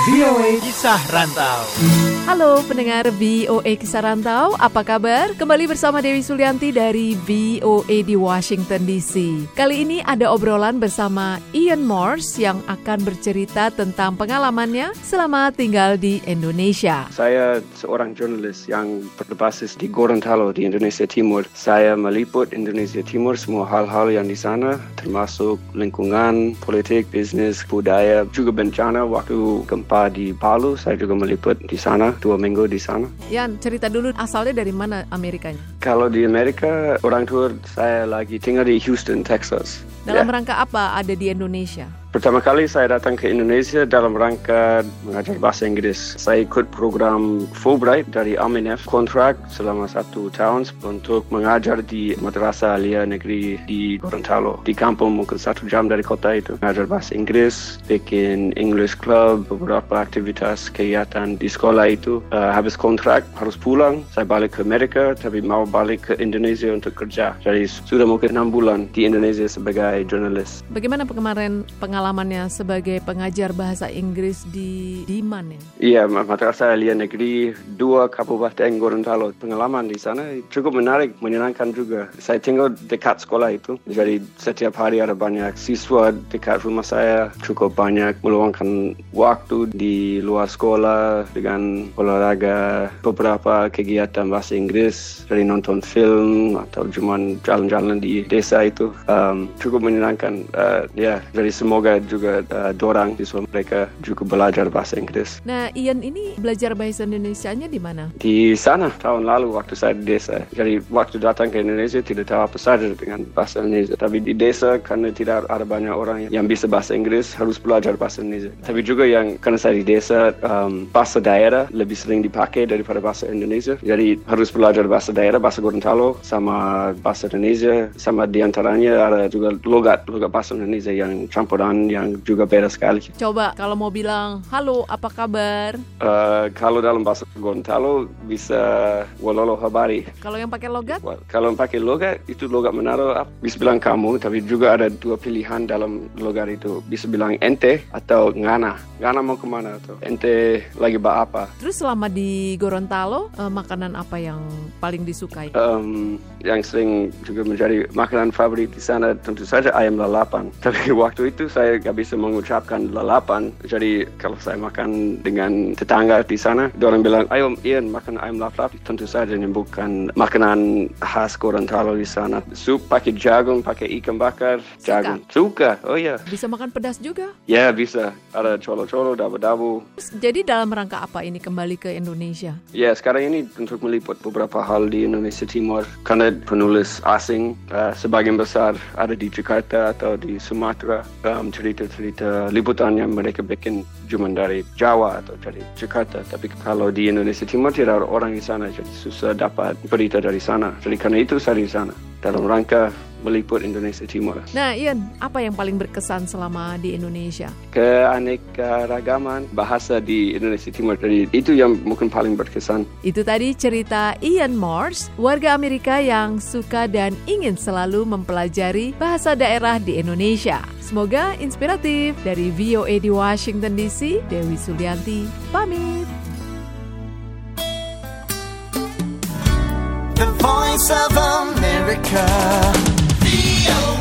VOA Kisah Rantau. Halo pendengar VOA Kisah Rantau, apa kabar? Kembali bersama Dewi Sulianti dari VOA di Washington DC. Kali ini ada obrolan bersama Ian Morse yang akan bercerita tentang pengalamannya selama tinggal di Indonesia. Saya seorang jurnalis yang berbasis di Gorontalo di Indonesia Timur. Saya meliput Indonesia Timur semua hal-hal yang di sana, termasuk lingkungan, politik, bisnis, budaya, juga bencana waktu gempa di Palu. Saya juga meliput di sana dua minggu di sana. Yan, cerita dulu asalnya dari mana Amerikanya? Kalau di Amerika, orang tua saya lagi tinggal di Houston, Texas. Dalam Ya. rangka apa ada di Indonesia? Pertama kali saya datang ke Indonesia dalam rangka mengajar bahasa Inggris. Saya ikut program Fulbright dari Aminef, kontrak selama satu tahun untuk mengajar di Madrasah Alia Negeri di Gorontalo. Di kampung mungkin satu jam dari kota itu. Mengajar bahasa Inggris, bikin English Club, beberapa aktivitas kegiatan di sekolah itu. Uh, habis kontrak harus pulang, saya balik ke Amerika tapi mau balik ke Indonesia untuk kerja. Jadi sudah mungkin enam bulan di Indonesia sebagai jurnalis. Bagaimana kemarin pengalamannya sebagai pengajar bahasa Inggris di Diman ya? Iya, Madrasah Alia Negeri dua Kabupaten Gorontalo. Pengalaman di sana cukup menarik, menyenangkan juga. Saya tinggal dekat sekolah itu, jadi setiap hari ada banyak siswa dekat rumah saya. Cukup banyak meluangkan waktu di luar sekolah dengan olahraga, beberapa kegiatan bahasa Inggris, dari nonton film atau cuma jalan-jalan di desa itu. Um, cukup menyenangkan. Uh, ya, jadi semoga juga uh, dorang siswa mereka juga belajar bahasa Inggris. Nah, Ian ini belajar bahasa Indonesianya di mana? Di sana tahun lalu waktu saya di desa. Jadi waktu datang ke Indonesia tidak tahu apa saja dengan bahasa Indonesia. Tapi di desa karena tidak ada banyak orang yang bisa bahasa Inggris harus belajar bahasa Indonesia. Tapi juga yang karena saya di desa um, bahasa daerah lebih sering dipakai daripada bahasa Indonesia. Jadi harus belajar bahasa daerah, bahasa Gorontalo sama bahasa Indonesia. Sama di antaranya ada juga logat logat bahasa Indonesia yang campuran yang juga beda sekali. Coba kalau mau bilang, halo apa kabar? Uh, kalau dalam bahasa Gorontalo bisa walolo habari. Kalau yang pakai logat, Kalau pakai logat itu logat Manado ap- bisa bilang kamu tapi juga ada dua pilihan dalam logat itu bisa bilang ente atau ngana ngana mau ke mana atau ente lagi apa terus selama di Gorontalo, eh, makanan apa yang paling disukai? Em, yang sering juga menjadi makanan favorit di sana tentu saja ayam lalapan. Tapi waktu itu saya gak bisa mengucapkan lalapan. Jadi kalau saya makan dengan tetangga di sana orang bilang ayo Ian makan ayam lalapan. Tentu saja ini bukan makanan khas Gorontalo di sana. Sup pakai jagung pakai ikan bakar. Jagung. Suka oh ya Bisa makan pedas juga? ya bisa. Ada colo-colo dabu-dabu. Jadi dalam rangka apa ini kembali ke Indonesia? Ya, sekarang ini untuk meliput beberapa hal di Indonesia Timur. Karena penulis asing uh, sebagian besar ada di Jakarta atau di Sumatera. Um, cerita-cerita liputan yang mereka bikin cuma dari Jawa atau dari Jakarta. Tapi kalau di Indonesia Timur tidak ada orang di sana, jadi susah dapat berita dari sana. Jadi karena itu saya di sana dalam rangka meliput Indonesia Timur. Nah, Ian, apa yang paling berkesan selama di Indonesia? Keanekaragaman bahasa di Indonesia Timur. Jadi itu yang mungkin paling berkesan. Itu tadi cerita Ian Morse, warga Amerika yang suka dan ingin selalu mempelajari bahasa daerah di Indonesia. Semoga inspiratif. Dari VOA di Washington DC, Dewi Sulianti, pamit. The voice of America. VOA.